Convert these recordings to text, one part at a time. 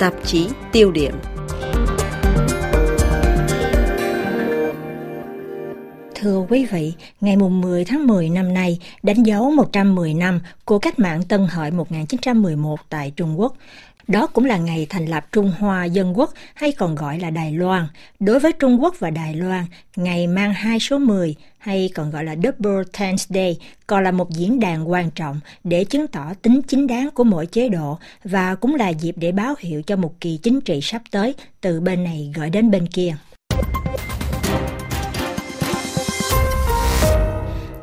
tạp chí tiêu điểm. Thưa quý vị, ngày mùng 10 tháng 10 năm nay đánh dấu 110 năm của cách mạng Tân Hợi 1911 tại Trung Quốc. Đó cũng là ngày thành lập Trung Hoa Dân Quốc hay còn gọi là Đài Loan. Đối với Trung Quốc và Đài Loan, ngày mang hai số 10 hay còn gọi là Double Tenth Day còn là một diễn đàn quan trọng để chứng tỏ tính chính đáng của mỗi chế độ và cũng là dịp để báo hiệu cho một kỳ chính trị sắp tới từ bên này gửi đến bên kia.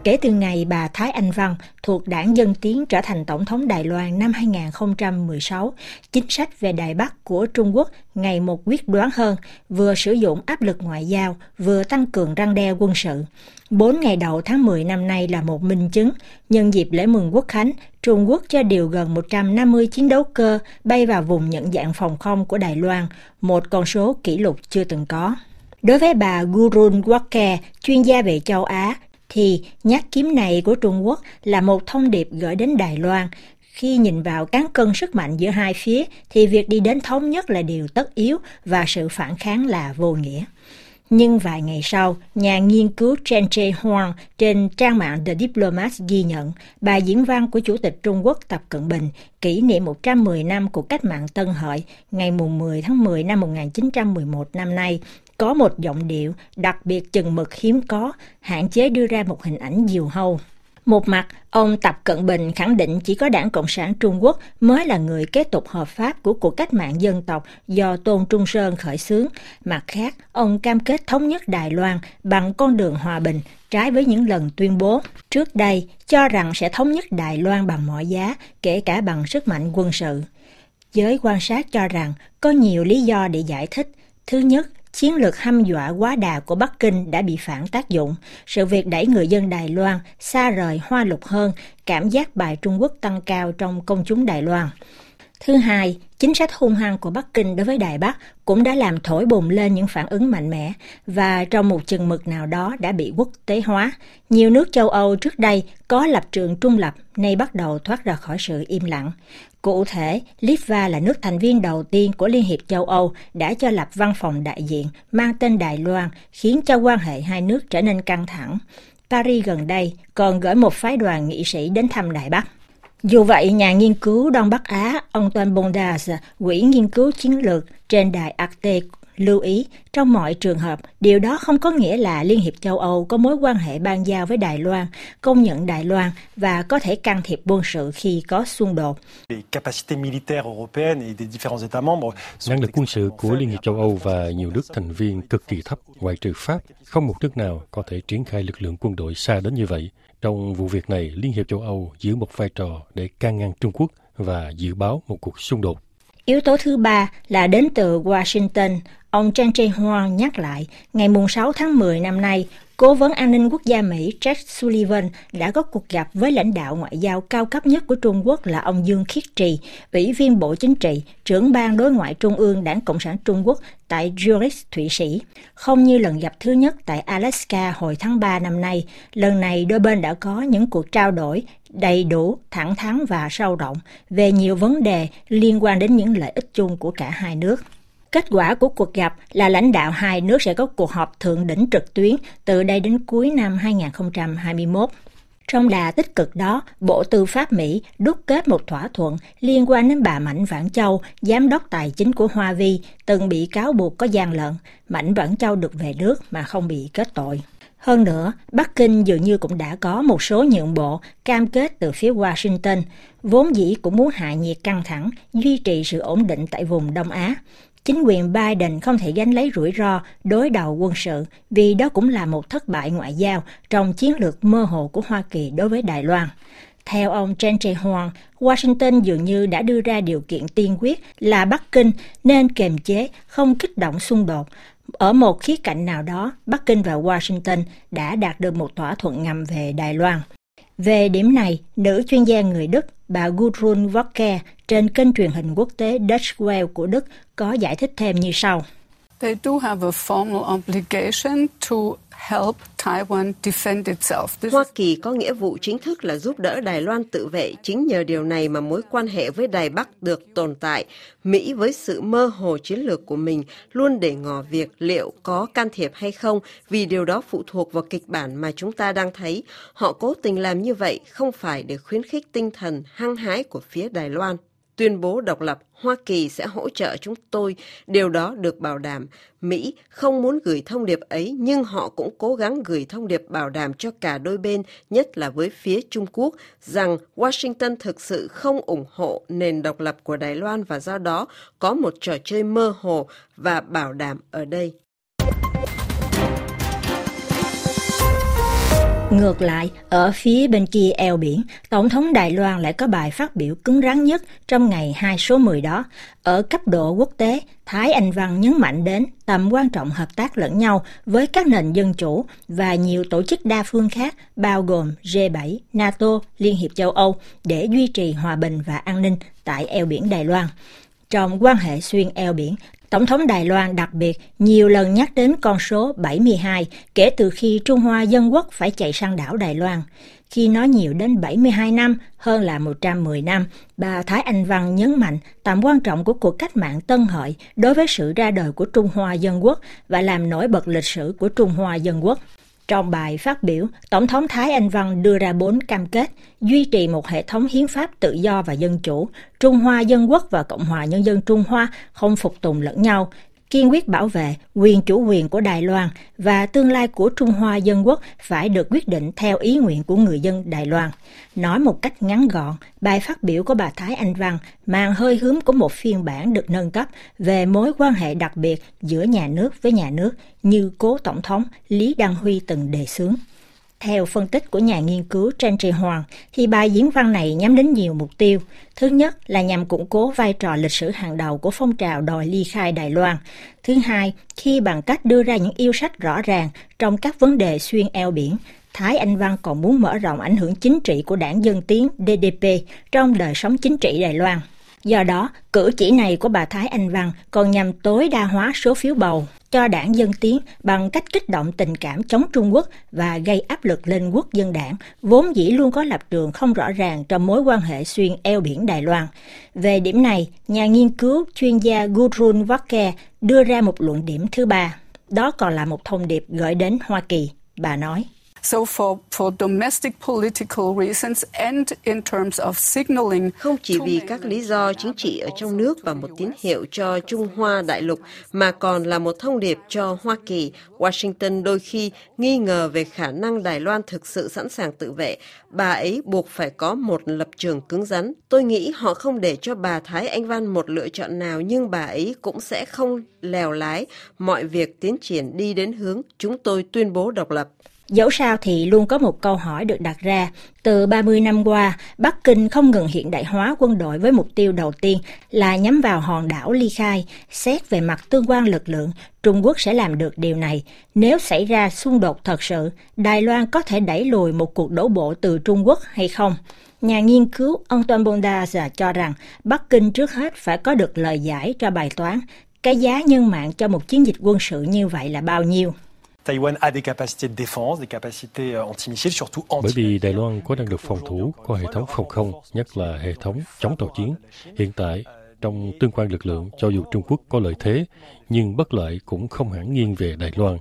Kể từ ngày bà Thái Anh Văn thuộc đảng Dân Tiến trở thành Tổng thống Đài Loan năm 2016, chính sách về Đài Bắc của Trung Quốc ngày một quyết đoán hơn, vừa sử dụng áp lực ngoại giao, vừa tăng cường răng đe quân sự. Bốn ngày đầu tháng 10 năm nay là một minh chứng. Nhân dịp lễ mừng quốc khánh, Trung Quốc cho điều gần 150 chiến đấu cơ bay vào vùng nhận dạng phòng không của Đài Loan, một con số kỷ lục chưa từng có. Đối với bà Gurun Walker, chuyên gia về châu Á, thì nhát kiếm này của Trung Quốc là một thông điệp gửi đến Đài Loan. Khi nhìn vào cán cân sức mạnh giữa hai phía thì việc đi đến thống nhất là điều tất yếu và sự phản kháng là vô nghĩa. Nhưng vài ngày sau, nhà nghiên cứu Chen Che Huang trên trang mạng The Diplomat ghi nhận bài diễn văn của Chủ tịch Trung Quốc Tập Cận Bình kỷ niệm 110 năm của cách mạng Tân Hợi ngày 10 tháng 10 năm 1911 năm nay có một giọng điệu đặc biệt chừng mực hiếm có, hạn chế đưa ra một hình ảnh diều hâu. Một mặt, ông Tập Cận Bình khẳng định chỉ có đảng Cộng sản Trung Quốc mới là người kế tục hợp pháp của cuộc cách mạng dân tộc do Tôn Trung Sơn khởi xướng. Mặt khác, ông cam kết thống nhất Đài Loan bằng con đường hòa bình, trái với những lần tuyên bố trước đây cho rằng sẽ thống nhất Đài Loan bằng mọi giá, kể cả bằng sức mạnh quân sự. Giới quan sát cho rằng có nhiều lý do để giải thích. Thứ nhất, chiến lược hăm dọa quá đà của Bắc Kinh đã bị phản tác dụng. Sự việc đẩy người dân Đài Loan xa rời hoa lục hơn, cảm giác bài Trung Quốc tăng cao trong công chúng Đài Loan. Thứ hai, chính sách hung hăng của Bắc Kinh đối với Đài Bắc cũng đã làm thổi bùng lên những phản ứng mạnh mẽ và trong một chừng mực nào đó đã bị quốc tế hóa. Nhiều nước châu Âu trước đây có lập trường trung lập, nay bắt đầu thoát ra khỏi sự im lặng. Cụ thể, Litva là nước thành viên đầu tiên của Liên hiệp châu Âu đã cho lập văn phòng đại diện mang tên Đài Loan, khiến cho quan hệ hai nước trở nên căng thẳng. Paris gần đây còn gửi một phái đoàn nghị sĩ đến thăm Đài Bắc. Dù vậy, nhà nghiên cứu Đông Bắc Á, ông Toan Bondas, quỹ nghiên cứu chiến lược trên đài Arte lưu ý trong mọi trường hợp điều đó không có nghĩa là liên hiệp châu âu có mối quan hệ ban giao với đài loan công nhận đài loan và có thể can thiệp quân sự khi có xung đột. Năng lực quân sự của liên hiệp châu âu và nhiều nước thành viên cực kỳ thấp ngoại trừ pháp không một nước nào có thể triển khai lực lượng quân đội xa đến như vậy trong vụ việc này, liên hiệp châu âu giữ một vai trò để can ngăn trung quốc và dự báo một cuộc xung đột Yếu tố thứ ba là đến từ Washington. Ông Chen Jae Huang nhắc lại, ngày 6 tháng 10 năm nay, Cố vấn an ninh quốc gia Mỹ Jack Sullivan đã có cuộc gặp với lãnh đạo ngoại giao cao cấp nhất của Trung Quốc là ông Dương Khiết Trì, Ủy viên Bộ Chính trị, trưởng ban đối ngoại Trung ương Đảng Cộng sản Trung Quốc tại Zurich, Thụy Sĩ. Không như lần gặp thứ nhất tại Alaska hồi tháng 3 năm nay, lần này đôi bên đã có những cuộc trao đổi đầy đủ, thẳng thắn và sâu rộng về nhiều vấn đề liên quan đến những lợi ích chung của cả hai nước. Kết quả của cuộc gặp là lãnh đạo hai nước sẽ có cuộc họp thượng đỉnh trực tuyến từ đây đến cuối năm 2021. Trong đà tích cực đó, Bộ Tư pháp Mỹ đúc kết một thỏa thuận liên quan đến bà Mạnh Vãn Châu, giám đốc tài chính của Hoa Vi, từng bị cáo buộc có gian lận. Mạnh Vãn Châu được về nước mà không bị kết tội. Hơn nữa, Bắc Kinh dường như cũng đã có một số nhượng bộ, cam kết từ phía Washington, vốn dĩ cũng muốn hạ nhiệt căng thẳng, duy trì sự ổn định tại vùng Đông Á. Chính quyền Biden không thể gánh lấy rủi ro đối đầu quân sự vì đó cũng là một thất bại ngoại giao trong chiến lược mơ hồ của Hoa Kỳ đối với Đài Loan. Theo ông Chen Che Huang, Washington dường như đã đưa ra điều kiện tiên quyết là Bắc Kinh nên kiềm chế, không kích động xung đột. Ở một khía cạnh nào đó, Bắc Kinh và Washington đã đạt được một thỏa thuận ngầm về Đài Loan. Về điểm này, nữ chuyên gia người Đức bà Gudrun Walker trên kênh truyền hình quốc tế Dutch Welle của Đức có giải thích thêm như sau. They do have a formal obligation to Hoa Kỳ có nghĩa vụ chính thức là giúp đỡ Đài Loan tự vệ. Chính nhờ điều này mà mối quan hệ với Đài Bắc được tồn tại. Mỹ với sự mơ hồ chiến lược của mình luôn để ngỏ việc liệu có can thiệp hay không vì điều đó phụ thuộc vào kịch bản mà chúng ta đang thấy. Họ cố tình làm như vậy không phải để khuyến khích tinh thần hăng hái của phía Đài Loan tuyên bố độc lập, Hoa Kỳ sẽ hỗ trợ chúng tôi. Điều đó được bảo đảm. Mỹ không muốn gửi thông điệp ấy, nhưng họ cũng cố gắng gửi thông điệp bảo đảm cho cả đôi bên, nhất là với phía Trung Quốc, rằng Washington thực sự không ủng hộ nền độc lập của Đài Loan và do đó có một trò chơi mơ hồ và bảo đảm ở đây. Ngược lại, ở phía bên kia eo biển, Tổng thống Đài Loan lại có bài phát biểu cứng rắn nhất trong ngày 2 số 10 đó. Ở cấp độ quốc tế, Thái Anh Văn nhấn mạnh đến tầm quan trọng hợp tác lẫn nhau với các nền dân chủ và nhiều tổ chức đa phương khác bao gồm G7, NATO, Liên hiệp châu Âu để duy trì hòa bình và an ninh tại eo biển Đài Loan. Trong quan hệ xuyên eo biển, Tổng thống Đài Loan đặc biệt nhiều lần nhắc đến con số 72 kể từ khi Trung Hoa Dân Quốc phải chạy sang đảo Đài Loan. Khi nói nhiều đến 72 năm hơn là 110 năm, bà Thái Anh Văn nhấn mạnh tầm quan trọng của cuộc cách mạng Tân Hợi đối với sự ra đời của Trung Hoa Dân Quốc và làm nổi bật lịch sử của Trung Hoa Dân Quốc. Trong bài phát biểu, Tổng thống Thái Anh Văn đưa ra bốn cam kết duy trì một hệ thống hiến pháp tự do và dân chủ, Trung Hoa Dân Quốc và Cộng hòa Nhân dân Trung Hoa không phục tùng lẫn nhau, kiên quyết bảo vệ quyền chủ quyền của Đài Loan và tương lai của Trung Hoa Dân Quốc phải được quyết định theo ý nguyện của người dân Đài Loan. Nói một cách ngắn gọn, bài phát biểu của bà Thái Anh Văn mang hơi hướng của một phiên bản được nâng cấp về mối quan hệ đặc biệt giữa nhà nước với nhà nước như cố Tổng thống Lý Đăng Huy từng đề xướng. Theo phân tích của nhà nghiên cứu Trang Trì Hoàng, thì bài diễn văn này nhắm đến nhiều mục tiêu. Thứ nhất là nhằm củng cố vai trò lịch sử hàng đầu của phong trào đòi ly khai Đài Loan. Thứ hai, khi bằng cách đưa ra những yêu sách rõ ràng trong các vấn đề xuyên eo biển, Thái Anh Văn còn muốn mở rộng ảnh hưởng chính trị của đảng Dân Tiến DDP trong đời sống chính trị Đài Loan. Do đó, cử chỉ này của bà Thái Anh Văn còn nhằm tối đa hóa số phiếu bầu cho đảng Dân Tiến bằng cách kích động tình cảm chống Trung Quốc và gây áp lực lên quốc dân đảng, vốn dĩ luôn có lập trường không rõ ràng trong mối quan hệ xuyên eo biển Đài Loan. Về điểm này, nhà nghiên cứu chuyên gia Gudrun Wacke đưa ra một luận điểm thứ ba. Đó còn là một thông điệp gửi đến Hoa Kỳ. Bà nói. So for, for domestic political reasons and in terms of signaling không chỉ vì các lý do chính trị ở trong nước và một tín hiệu cho Trung Hoa đại lục mà còn là một thông điệp cho Hoa Kỳ, Washington đôi khi nghi ngờ về khả năng Đài Loan thực sự sẵn sàng tự vệ, bà ấy buộc phải có một lập trường cứng rắn. Tôi nghĩ họ không để cho bà Thái Anh Văn một lựa chọn nào nhưng bà ấy cũng sẽ không lèo lái mọi việc tiến triển đi đến hướng chúng tôi tuyên bố độc lập. Dẫu sao thì luôn có một câu hỏi được đặt ra. Từ 30 năm qua, Bắc Kinh không ngừng hiện đại hóa quân đội với mục tiêu đầu tiên là nhắm vào hòn đảo Ly Khai. Xét về mặt tương quan lực lượng, Trung Quốc sẽ làm được điều này. Nếu xảy ra xung đột thật sự, Đài Loan có thể đẩy lùi một cuộc đổ bộ từ Trung Quốc hay không? Nhà nghiên cứu Antoine Bondaza cho rằng Bắc Kinh trước hết phải có được lời giải cho bài toán cái giá nhân mạng cho một chiến dịch quân sự như vậy là bao nhiêu. Taïwan a des capacités de défense, des capacités euh, antimissiles, surtout anti Bởi vì Đài Loan có năng lực phòng thủ, có hệ thống phòng không, nhất là hệ thống chống tàu chiến. Hiện tại, trong tương quan lực lượng, cho dù Trung Quốc có lợi thế, nhưng bất lợi cũng không hẳn nghiêng về Đài Loan.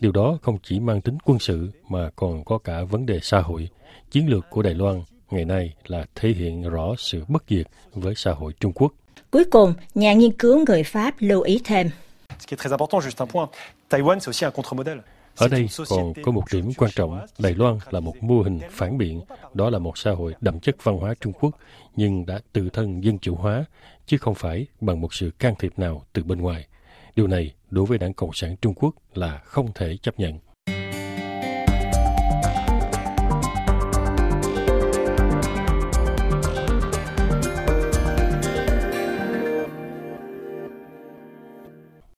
Điều đó không chỉ mang tính quân sự mà còn có cả vấn đề xã hội. Chiến lược của Đài Loan ngày nay là thể hiện rõ sự bất diệt với xã hội Trung Quốc. Cuối cùng, nhà nghiên cứu người Pháp lưu ý thêm. Ce qui est très important, juste un point, Taïwan, c'est aussi un contre-modèle. Ở đây còn có một điểm quan trọng, Đài Loan là một mô hình phản biện, đó là một xã hội đậm chất văn hóa Trung Quốc, nhưng đã tự thân dân chủ hóa, chứ không phải bằng một sự can thiệp nào từ bên ngoài. Điều này đối với Đảng Cộng sản Trung Quốc là không thể chấp nhận.